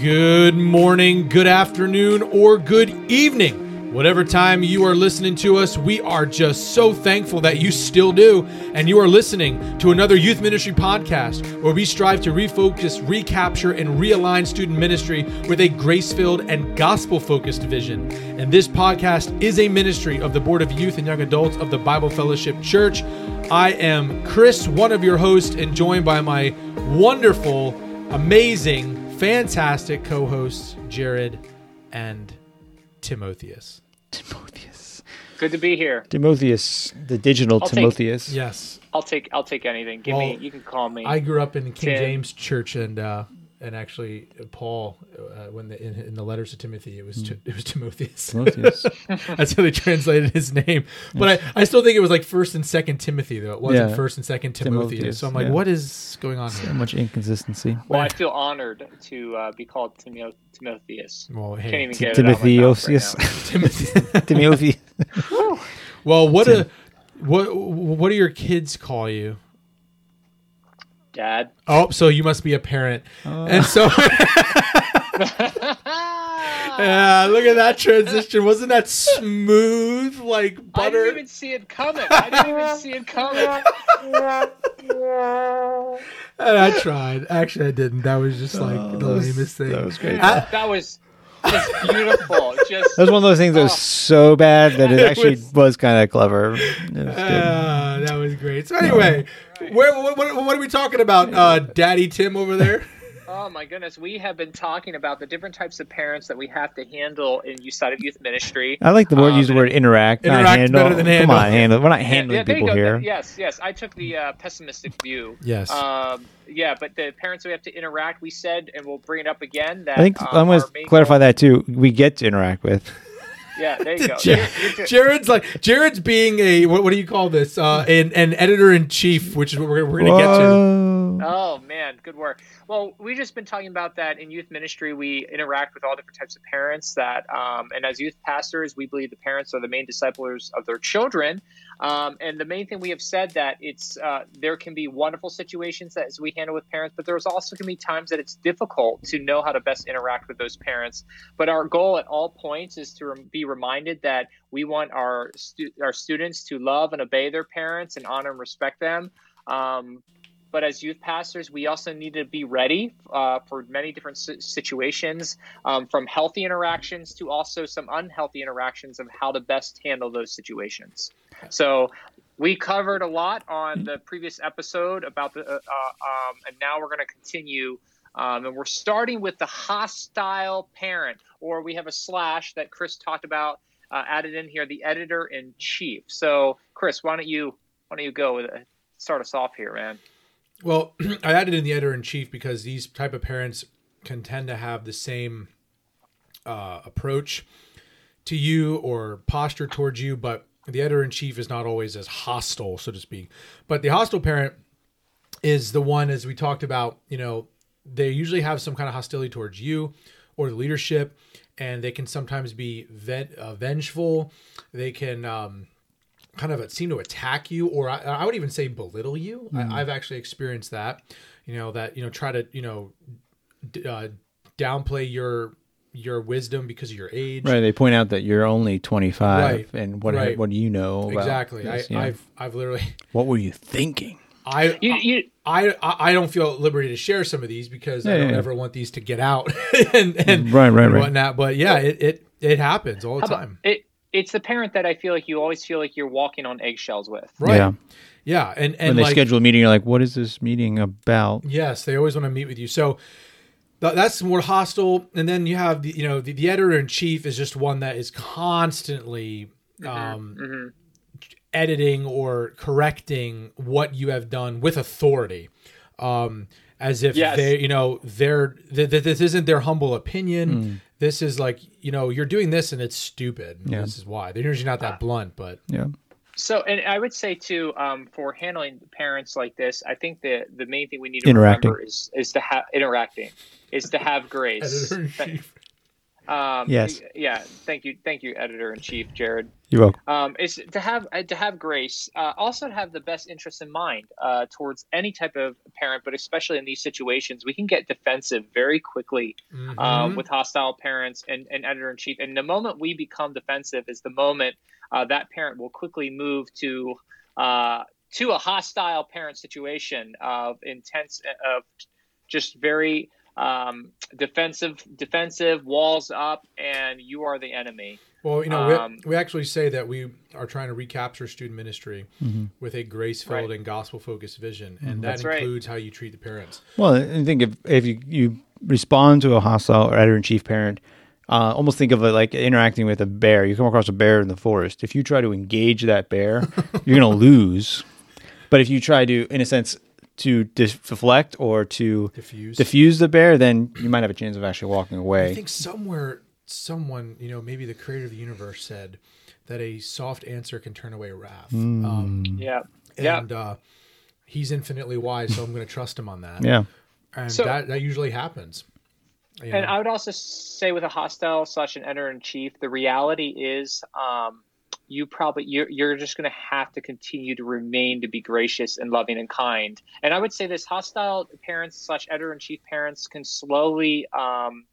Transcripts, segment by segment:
Good morning, good afternoon, or good evening. Whatever time you are listening to us, we are just so thankful that you still do. And you are listening to another youth ministry podcast where we strive to refocus, recapture, and realign student ministry with a grace filled and gospel focused vision. And this podcast is a ministry of the Board of Youth and Young Adults of the Bible Fellowship Church. I am Chris, one of your hosts, and joined by my wonderful, amazing, fantastic co hosts, Jared and Timotheus. Timotheus. Good to be here. Timotheus, the digital I'll take- Timotheus. Yes. I'll take I'll take anything. Give me. You can call me. I grew up in King Tim. James Church, and uh, and actually uh, Paul, uh, when the, in, in the letters to Timothy, it was it was Timotheus. Timotheus. That's how they translated his name. But I, I still think it was like First and Second Timothy, though it wasn't Yeah. First and Second Timotheus. Timotheus, So I'm like, yeah. what is going on so here? much inconsistency. well, I feel honored to uh, be called Timio- Timotheus. Well, Can't even T- get it out my mouth right Timotheus. now. Timothy. Timotheus. well, what a what what do your kids call you? Dad. Oh, so you must be a parent, and so yeah, look at that transition. Wasn't that smooth like butter? I didn't even see it coming. I didn't even see it coming. And I tried. Actually, I didn't. That was just like Oh, the that was- lamest thing. that was great. I- That was just beautiful. Just That was one of those things that was Oh. so bad that it It actually was- was, kind of clever. Was good. Ah, that was great. So anyway, where what, what, what are we talking about, uh, Daddy Tim over there? Oh my goodness, we have been talking about the different types of parents that we have to handle in youth side of youth ministry. I like the word. Um, use the word interact. not handle. better than Come on, handle. We're not handling yeah, there you people here. Yes, yes. I took the uh, pessimistic view. Yes. Um, yeah, but the parents we have to interact, we said, and we'll bring it up again. That I think um, I'm going to clarify goal- that too. We get to interact with. Yeah, there you go. Jar- You're- you're ju- Jared's like Jared's being a what, what do you call this? Uh, an, an editor in chief, which is what we're, we're gonna get to. Oh man, good work. Well, we've just been talking about that in youth ministry. We interact with all different types of parents. That, um, and as youth pastors, we believe the parents are the main disciplers of their children. Um, and the main thing we have said that it's uh, there can be wonderful situations that as we handle with parents, but there's also can be times that it's difficult to know how to best interact with those parents. But our goal at all points is to be reminded that we want our stu- our students to love and obey their parents and honor and respect them. Um, but as youth pastors, we also need to be ready uh, for many different si- situations, um, from healthy interactions to also some unhealthy interactions of how to best handle those situations. So we covered a lot on the previous episode about the, uh, uh, um, and now we're going to continue. Um, and we're starting with the hostile parent, or we have a slash that Chris talked about uh, added in here, the editor in chief. So, Chris, why don't you why don't you go with it? Start us off here, man. Well, I added in the editor in chief because these type of parents can tend to have the same uh, approach to you or posture towards you, but the editor in chief is not always as hostile, so to speak. But the hostile parent is the one, as we talked about, you know, they usually have some kind of hostility towards you or the leadership, and they can sometimes be ven- uh, vengeful. They can um, kind of seem to attack you, or I, I would even say belittle you. I, I've actually experienced that. You know that you know try to you know d- uh, downplay your your wisdom because of your age. Right. They point out that you're only 25, Right, and what right. what do you know? About Exactly. I, this, yeah. I've I've literally what were you thinking? I You, you, I I I don't feel at liberty to share some of these because I don't yeah. ever want these to get out and and, Right, right, and right. whatnot. But yeah, it it, it happens all the how about- time. it, it's the parent that I feel like you always feel like you're walking on eggshells with. Right. Yeah. Yeah. And and when they like, schedule a meeting, you're like, "What is this meeting about?" Yes, they always want to meet with you. So th- that's more hostile. And then you have the you know the, the editor in chief is just one that is constantly um, hmm editing or correcting what you have done with authority. Um, as if Yes. they, you know, they're th- th- this isn't their humble opinion. This is like, you know, you're doing this and it's stupid. Yeah. This is why. They're usually not that blunt, but Yeah. So, and I would say too, um, for handling parents like this, I think the the main thing we need to Interacting. remember is is to have interacting, is to have grace. Editor in chief. Um, Yes. Yeah. Thank you. Thank you, editor in chief, Jared. You're welcome. um, is to have uh, to have grace, uh, also to have the best interest in mind uh, towards any type of parent, but especially in these situations, we can get defensive very quickly Mhm. um, with hostile parents and, and editor in chief. And the moment we become defensive is the moment uh, that parent will quickly move to uh, to a hostile parent situation of intense of just very um, defensive defensive walls up, and you are the enemy. Well, you know, Um, we, we actually say that we are trying to recapture student ministry with a grace-filled Right. and gospel-focused vision, and that That's right. includes how you treat the parents. Well, I think if if you, you respond to a hostile or editor in chief parent, uh, almost think of it like interacting with a bear. You come across a bear in the forest. If you try to engage that bear, you're going to lose. But if you try to, in a sense, to deflect or to Diffuse. diffuse the bear, then you might have a chance of actually walking away. I think somewhere, someone, you know, maybe the creator of the universe said that a soft answer can turn away wrath. Um, Yeah. Yeah. and uh, he's infinitely wise, so I'm going to trust him on that. Yeah. and So- that that usually happens. You And? I would also say with a hostile slash an editor in chief, the reality is um, you probably you're, you're just going to have to continue to remain to be gracious and loving and kind. And I would say this hostile parents slash editor in chief parents can slowly um,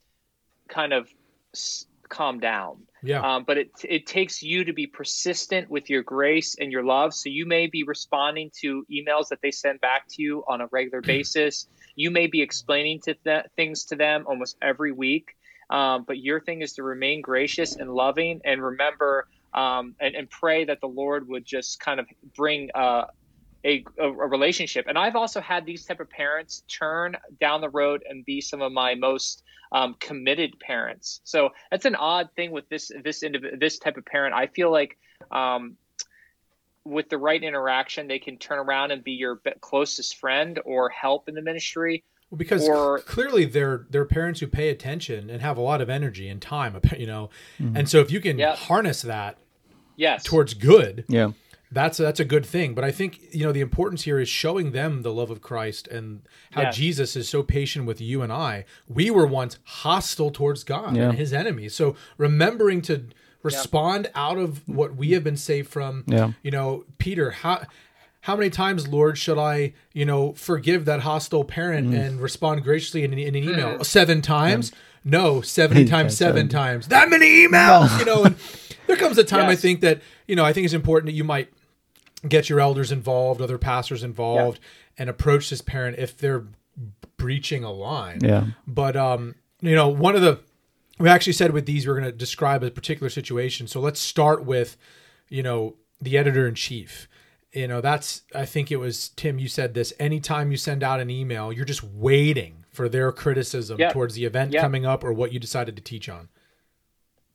kind of s- calm down. yeah, Um, but it it takes you to be persistent with your grace and your love. So you may be responding to emails that they send back to you on a regular basis. You may be explaining to th- things to them almost every week. Um, but your thing is to remain gracious and loving, and remember um, and, and pray that the Lord would just kind of bring uh, a, a, relationship. And I've also had these type of parents turn down the road and be some of my most um, committed parents. So that's an odd thing with this this indiv- this type of parent. I feel like um, with the right interaction, they can turn around and be your closest friend or help in the ministry. Well, because or- clearly they're they're parents who pay attention and have a lot of energy and time, you know, mm-hmm. and so if you can Yeah. harness that Yes. towards good, Yeah. that's that's a good thing. But I think you know the importance here is showing them the love of Christ and how Yeah. Jesus is so patient with you and I. We were once hostile towards God Yeah. and His enemies, so remembering to respond out of what we have been saved from. Yeah. You know, Peter, how how many times, Lord, should I, you know, forgive that hostile parent and respond graciously in, an- in an email? Seven times? No, seventy times, seven times. That many emails, you know. And there comes a time I think that you know I think it's important that you might get your elders involved, other pastors involved, and approach this parent if they're breaching a line. Yeah. But um, you know, one of the we actually said with these we're going to describe a particular situation. So let's start with, you know, the editor in chief. You know, that's I think it was Tim. You said this. Anytime you send out an email, you're just waiting for their criticism Yeah. towards the event Yeah. coming up or what you decided to teach on.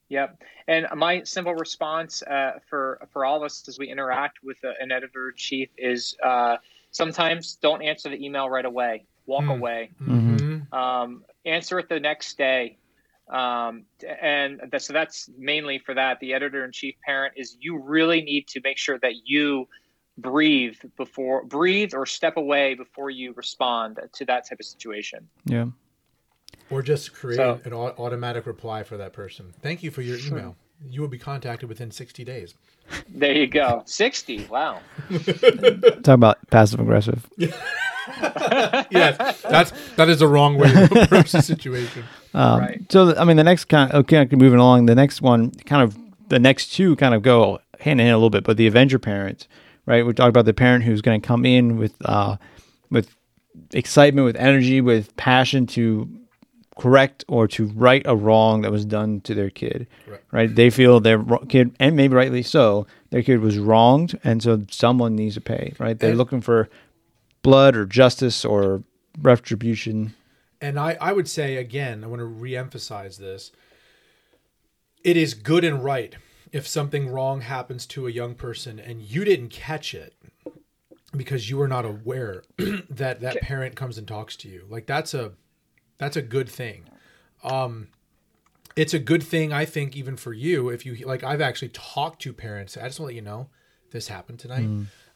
Yep. And my simple response uh, for for all of us as we interact with a, an editor in chief is uh, sometimes don't answer the email right away. Walk Hmm. away. Mm-hmm. Um, answer it the next day. Um, and that, so that's mainly for that. The editor in chief parent is you really need to make sure that you breathe before breathe or step away before you respond to that type of situation. Yeah. Or just create So- an automatic reply for that person. Thank you for your email. You will be contacted within 60 days. There you go. 60. Wow. Talk about passive aggressive. yes, that's that is the wrong way to approach the situation. Um, Right. So, I mean, the next kind okay, moving along, the next one, kind of, the next two kind of go hand in hand a little bit, but the Avenger parent, right? We talk about the parent who's going to come in with, uh, with excitement, with energy, with passion to correct or to right a wrong that was done to their kid, Right. They feel their kid, and maybe rightly so, their kid was wronged, and so someone needs to pay, right? They're And- looking for blood or justice or retribution. And I, I would say again, I want to reemphasize this. It is good and right if something wrong happens to a young person and you didn't catch it because you were not aware that that parent comes and talks to you. Like that's a that's a good thing. Um it's a good thing I think even for you if you like I've actually talked to parents. I just want to let you know this happened tonight.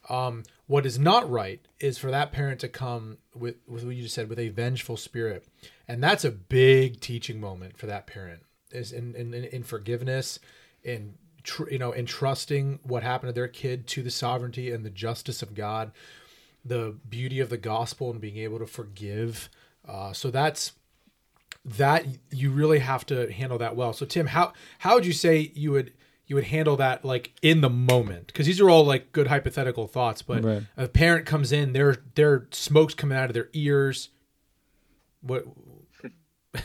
Um, what is not right is for that parent to come with, with what you just said, with a vengeful spirit. And that's a big teaching moment for that parent. is in in, in forgiveness and tr- you know entrusting what happened to their kid to the sovereignty and the justice of God, the beauty of the gospel and being able to forgive. Uh, so that's that you really have to handle that well. So Tim, how how would you say you would you would handle that like in the moment because these are all like good hypothetical thoughts but right. a parent comes in their their smoke's coming out of their ears what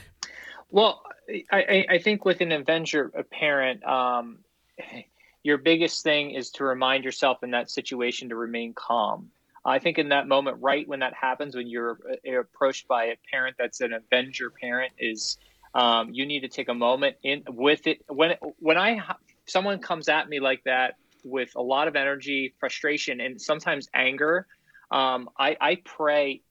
well i i think with an avenger a parent um your biggest thing is to remind yourself in that situation to remain calm. I think in that moment right when that happens when you're, uh, approached by a parent that's an avenger parent is um, you need to take a moment in with it. When when i someone comes at me like that with a lot of energy, frustration, and sometimes anger, um, I, I, pray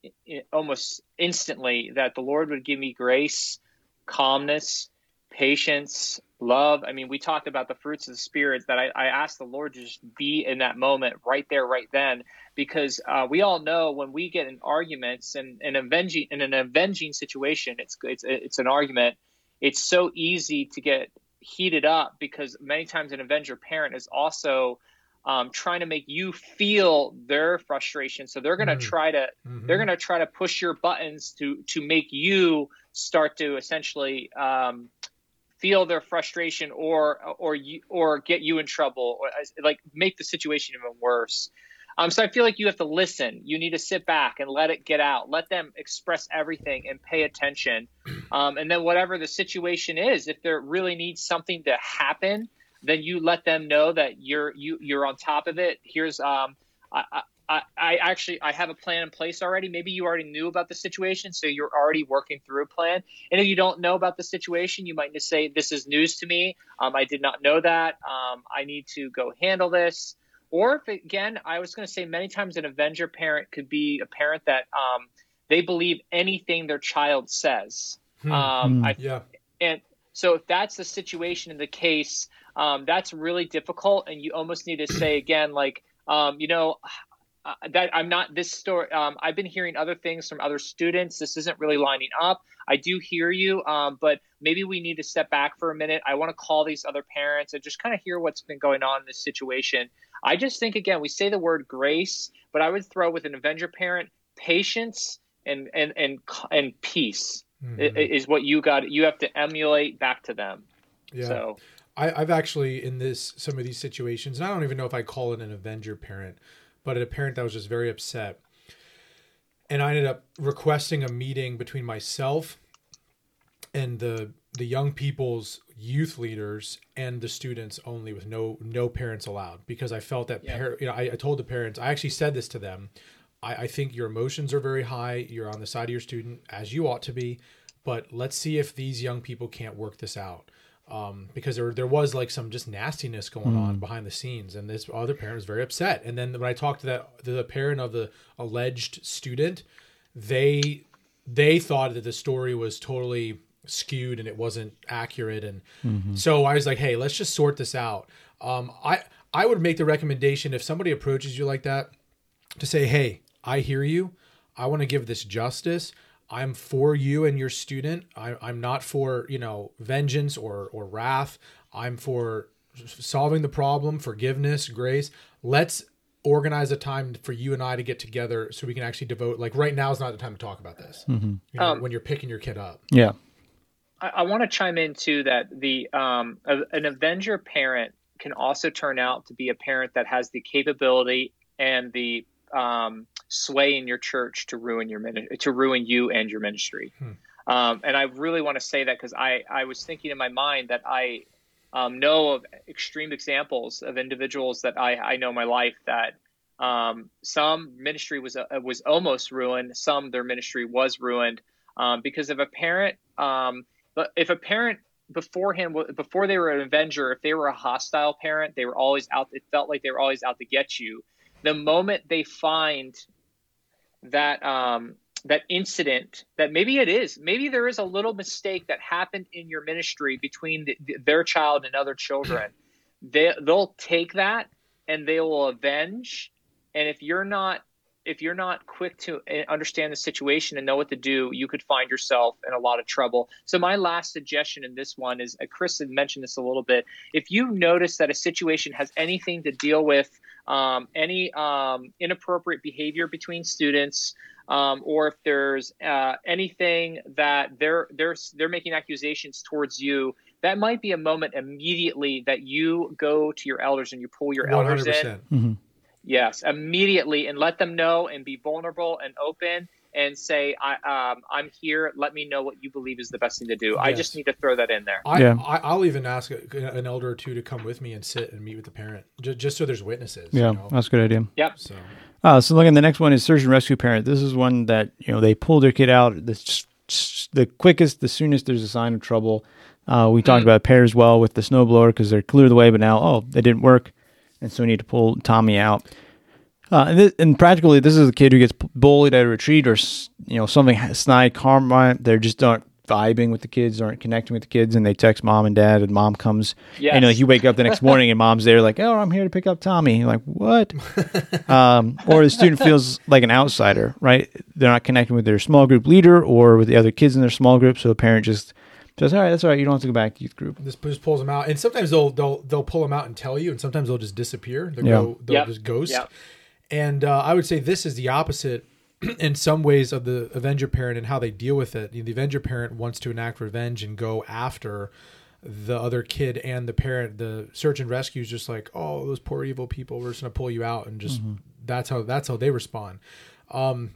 almost instantly that the Lord would give me grace, calmness, patience, love. I mean, we talked about the fruits of the Spirit that I, I asked the Lord to just be in that moment right there, right then, because uh, we all know when we get in arguments and, and avenging in an avenging situation, it's, it's, it's an argument. It's so easy to get heated up because many times an Avenger parent is also um, trying to make you feel their frustration. So they're going to mm-hmm. try to mm-hmm. they're going to try to push your buttons to to make you start to essentially um, feel their frustration or or you or get you in trouble or like make the situation even worse. Um, so I feel like you have to listen. You need to sit back and let it get out. Let them express everything and pay attention. Um, and then whatever the situation is, if there really needs something to happen, then you let them know that you're you you're on top of it. Here's um, I, I, I actually I have a plan in place already. Maybe you already knew about the situation, so you're already working through a plan. And if you don't know about the situation, you might just say, "This is news to me. Um, I did not know that. Um, I need to go handle this." Or if again, I was going to say many times an Avenger parent could be a parent that um, they believe anything their child says. Hmm. Um, hmm. I, yeah. And so if that's the situation in the case, um, that's really difficult, and you almost need to say again, like, um, you know, uh, that I'm not this story. Um, I've been hearing other things from other students. This isn't really lining up. I do hear you, um, but maybe we need to step back for a minute. I want to call these other parents and just kind of hear what's been going on in this situation. I just think again, we say the word grace, but I would throw with an Avenger parent patience and and and and peace mm-hmm. is what you got. You have to emulate back to them. Yeah. So. I, I've actually in this some of these situations, and I don't even know if I call it an Avenger parent, but a parent that was just very upset. And I ended up requesting a meeting between myself and the the young people's youth leaders and the students only with no no parents allowed because I felt that yeah. par- you know I, I, told the parents I actually said this to them I, I think your emotions are very high you're on the side of your student as you ought to be but let's see if these young people can't work this out um, because there there was like some just nastiness going mm. on behind the scenes and this other parent was very upset and then when I talked to that the parent of the alleged student they they thought that the story was totally skewed and it wasn't accurate and mm-hmm. so i was like hey let's just sort this out um, i i would make the recommendation if somebody approaches you like that to say hey i hear you i want to give this justice i'm for you and your student I, i'm not for you know vengeance or or wrath i'm for solving the problem forgiveness grace let's organize a time for you and I to get together so we can actually devote like right now is not the time to talk about this. Mm-hmm. You know, um, when you're picking your kid up. Yeah. I, I want to chime in too that the um, a, an Avenger parent can also turn out to be a parent that has the capability and the um, sway in your church to ruin your to ruin you and your ministry. Hmm. Um, and I really want to say that because I I was thinking in my mind that I um, know of extreme examples of individuals that I I know in my life that um, some ministry was uh, was almost ruined, some their ministry was ruined um, because of a parent um, but if a parent beforehand, before they were an avenger, if they were a hostile parent, they were always out. It felt like they were always out to get you. The moment they find that um, that incident, that maybe it is, maybe there is a little mistake that happened in your ministry between the, the, their child and other children, they they'll take that and they will avenge. And if you're not if you're not quick to uh, understand the situation and know what to do, you could find yourself in a lot of trouble. So my last suggestion in this one is, uh, Chris had mentioned this a little bit. If you notice that a situation has anything to deal with um, any um, inappropriate behavior between students, um, or if there's uh, anything that they're they're they're making accusations towards you, that might be a moment immediately that you go to your elders and you pull your elders in. Mm-hmm. Yes, immediately, and let them know and be vulnerable and open and say, I, um, "I'm here. Let me know what you believe is the best thing to do." I just need to throw that in there. I, Yeah. I, I'll even ask an elder or two to come with me and sit and meet with the parent, just, just so there's witnesses. Yeah, you know? that's a good idea. Yep. So Uh, so looking, the next one is search and rescue parent. This is one that you know they pull their kid out the, the quickest, the soonest there's a sign of trouble. Uh, we talked about pair as well with the snowblower because they're clear the way, but now oh they didn't work, and so we need to pull Tommy out. Uh, and, this, and practically, this is a kid who gets bullied at a retreat or s- you know something snide karma. They're just aren't vibing with the kids, aren't connecting with the kids, and they text mom and dad, and mom comes. Yes. And like you wake up the next morning and mom's there, like, oh, I'm here to pick up Tommy. You're like, what? um, or the student feels like an outsider, right? They're not connecting with their small group leader or with the other kids in their small group. So a parent just says, all right, that's all right. You don't have to go back to youth group. this just pulls them out, and sometimes they'll they'll they'll pull them out and tell you, and sometimes they'll just disappear. They'll Yeah. go, they'll Yep. just ghost. Yep. And uh, I would say this is the opposite in some ways of the Avenger parent and how they deal with it. The Avenger parent wants to enact revenge and go after the other kid and the parent. The search and rescue is just like, oh, those poor evil people. We're just gonna pull you out, and just that's how that's how they respond. Um,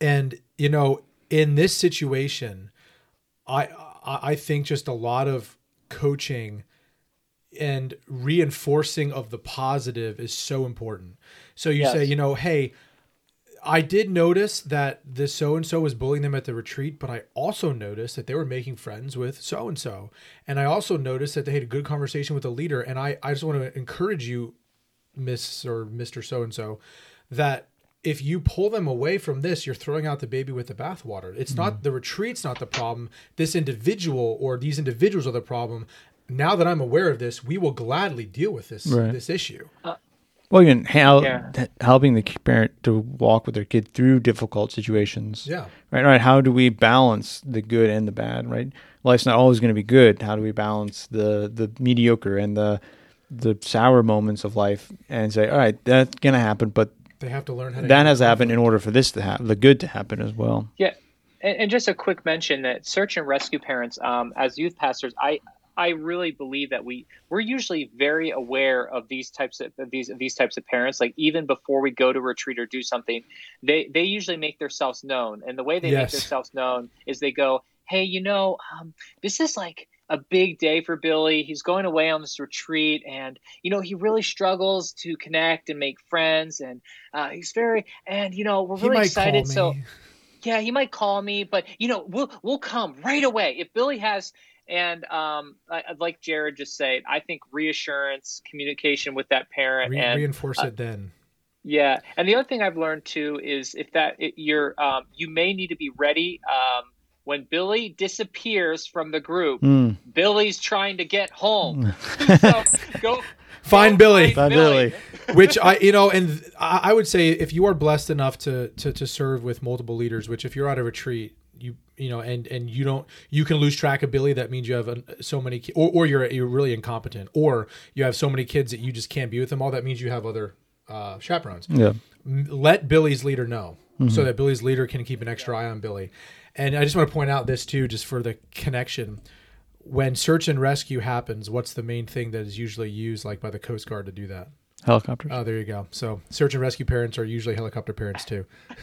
and you know, in this situation, I I I think just a lot of coaching and reinforcing of the positive is so important. So you Yes. say, you know, hey, I did notice that this so and so was bullying them at the retreat, but I also noticed that they were making friends with so and so. And I also noticed that they had a good conversation with the leader. And I, I just want to encourage you, Miss or Mr. So and so, that if you pull them away from this, you're throwing out the baby with the bathwater. It's not mm-hmm. the retreat's not the problem. This individual or these individuals are the problem. Now that I'm aware of this, we will gladly deal with this Right. this issue. Well, even hel- Yeah. h- helping the parent to walk with their kid through difficult situations. Yeah. Right. Right. How do we balance the good and the bad? Right. Life's not always going to be good. How do we balance the the mediocre and the the sour moments of life and say, all right, that's going to happen, but They have to learn how to that has to happen in order for this to happen, the good to happen as well. Yeah, and, and just a quick mention that search and rescue parents, um, as youth pastors, I I really believe that we we're usually very aware of these types of of these these types of parents. Like even before we go to retreat or do something, they they usually make themselves known, and the way they Yes. make themselves known is they go, "Hey, you know, um, this is like." A big day for Billy. He's going away on this retreat, and you know he really struggles to connect and make friends, and uh, he's very and you know we're really excited. So yeah, he might call me, but you know, we'll we'll come right away if Billy has. And um, I, I'd like Jared just say, I think reassurance, communication with that parent, Re- and reinforce uh, it then. yeah. And the other thing I've learned too is if that it, you're um, you may need to be ready um, when Billy disappears from the group. Mm. Billy's trying to get home, so go Find go Billy. Find Billy. which I, you know, and I I would say if you are blessed enough to, to to serve with multiple leaders, which if you're at a retreat, you you know, and and you don't, you can lose track of Billy. That means you have so many, ki- or or you're you're really incompetent, or you have so many kids that you just can't be with them all. That means you have other uh, chaperones. Yeah. Let Billy's leader know, Mm-hmm. so that Billy's leader can keep an extra eye on Billy. And I just want to point out this too, just for the connection. When search and rescue happens, what's the main thing that is usually used, like by the Coast Guard, to do that? Helicopters. Oh, there you go. So search and rescue parents are usually helicopter parents too.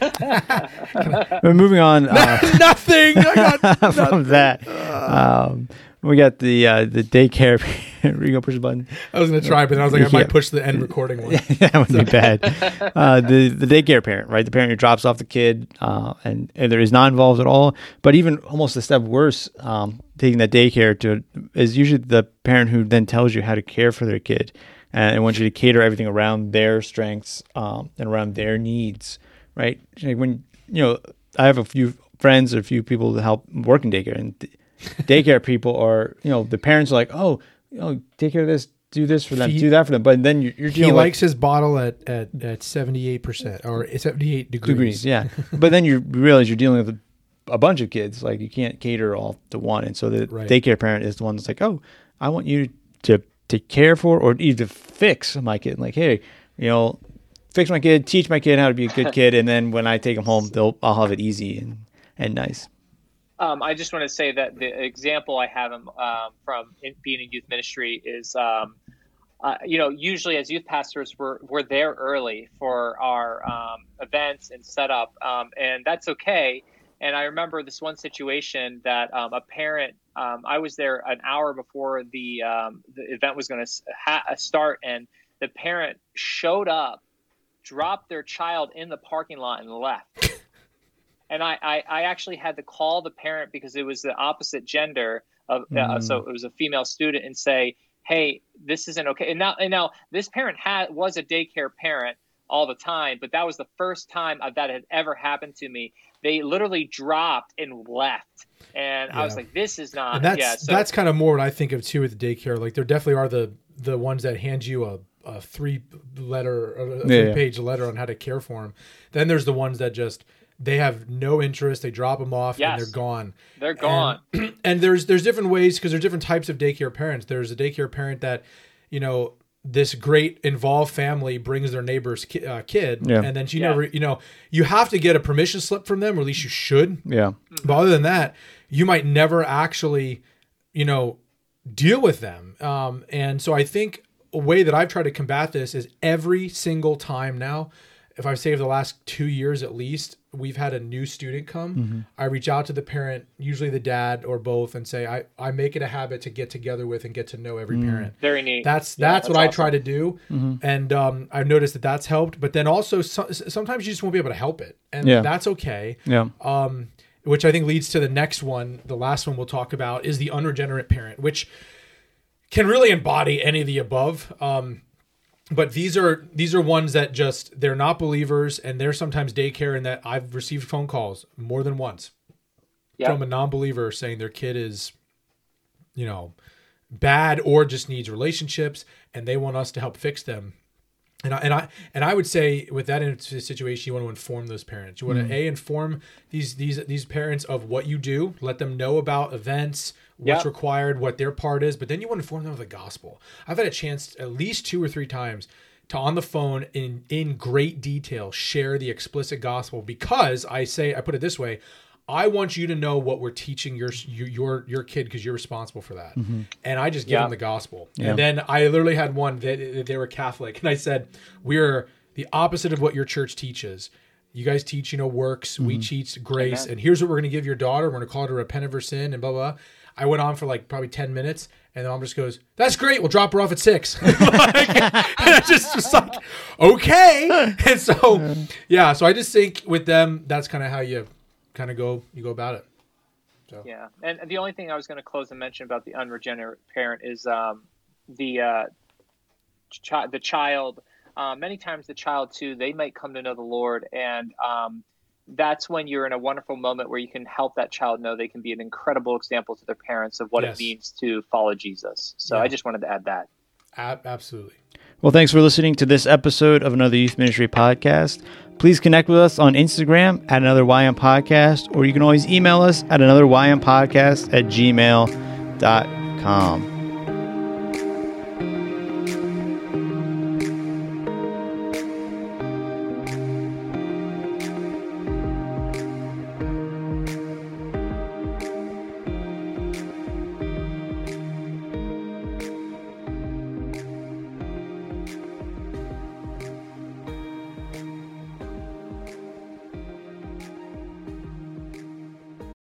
We're moving on. Uh, Nothing. I from that. Um, we got the uh, the daycare. we go push the button. I was gonna try, but then I was like, I Yeah. might push the end recording one. that would be bad. Uh, the the daycare parent, right? The parent who drops off the kid uh, and either is not involved at all, but even almost a step worse, um, taking that daycare to is usually the parent who then tells you how to care for their kid and I want you to cater everything around their strengths um, and around their needs, right? Like when you know, I have a few friends or a few people that help work in daycare, and daycare people are, you know, the parents are like, oh, you know, take care of this do this for them, He- do that for them. But then you're, you're He dealing with likes his bottle at at at seventy eight percent or seventy eight degrees. degrees, yeah. but then you realize you're dealing with a bunch of kids. Like you can't cater all to one, and so the Right. daycare parent is the one that's like, oh, I want you to to care for or either fix my kid. Like, hey, you know, fix my kid, teach my kid how to be a good kid, and then when I take them home, they'll I'll have it easy and and nice. Um, I just want to say that the example I have um, from in, being in youth ministry is, um, uh, you know, usually as youth pastors, we're, we're there early for our um, events and setup, um, and that's okay. And I remember this one situation that um, a parent, um, I was there an hour before the, um, the event was going to ha- start, and the parent showed up, dropped their child in the parking lot, and left. And I, I, I actually had to call the parent because it was the opposite gender of uh, Mm. so it was a female student and say hey this isn't okay. And now and now this parent had was a daycare parent all the time but that was the first time that had ever happened to me they literally dropped and left and i was like this is not And that's yeah so that's kind of more what I think of too with daycare. Like there definitely are the the ones that hand you a, a three letter a three yeah. page letter on how to care for them. Then there's the ones that just they have no interest. They drop them off Yes. and they're gone. they're gone And, and there's there's different ways because there's different types of daycare parents. There's a daycare parent that, you know, this great involved family brings their neighbor's ki- uh, kid, Yeah. and then she Yeah. never, you know, you have to get a permission slip from them, or at least you should. Yeah, But other than that, you might never actually, you know, deal with them. Um, and so I think a way that I've tried to combat this is every single time now, if I've saved the last two years at least, we've had a new student come. I reach out to the parent, usually the dad or both, and say, I, I make it a habit to get together with and get to know every parent very neat that's Yeah, that's, what I try to do, and um, I've noticed that that's helped. But then also so, sometimes you just won't be able to help it, and Yeah. that's okay. yeah, Um, which I think leads to the next one. The last one we'll talk about is the unregenerate parent, which can really embody any of the above. Um, but these are these are ones that just they're not believers, and they're sometimes daycare. And that I've received phone calls more than once Yeah. from a non-believer saying their kid is, you know, bad or just needs relationships, and they want us to help fix them. And I, and I and I would say with that in a situation, you want to inform those parents. You want to mm. a inform these these these parents of what you do, let them know about events, what's Yeah. required, what their part is. But then you want to inform them of the gospel. I've had a chance at least two or three times to on the phone in in great detail share the explicit gospel because I say I put it this way. I want you to know what we're teaching your your your, kid because you're responsible for that, mm-hmm. and I just give Yeah. them the gospel. Yeah. And then I literally had one that they were Catholic, and I said, "We're the opposite of what your church teaches. You guys teach, you know, works. We mm-hmm. teach grace, Amen. and here's what we're going to give your daughter. We're going to call her to repent of her sin, and blah blah." Blah. I went on for like probably ten minutes, and the mom just goes, "That's great. We'll drop her off at 6. Like, and I just was like, "Okay." And so, yeah. So I just think with them, that's kind of how you kind of go you go about it. Yeah, and the only thing I was going to close and mention about the unregenerate parent is um, the uh, chi- the child. Uh, many times, the child too, they might come to know the Lord, and um, that's when you're in a wonderful moment where you can help that child know they can be an incredible example to their parents of what Yes. it means to follow Jesus. So Yeah. I just wanted to add that. A- absolutely. Well, thanks for listening to this episode of another Youth Ministry podcast. Please connect with us on Instagram at another YM podcast, or you can always email us at another YM podcast at gmail.com.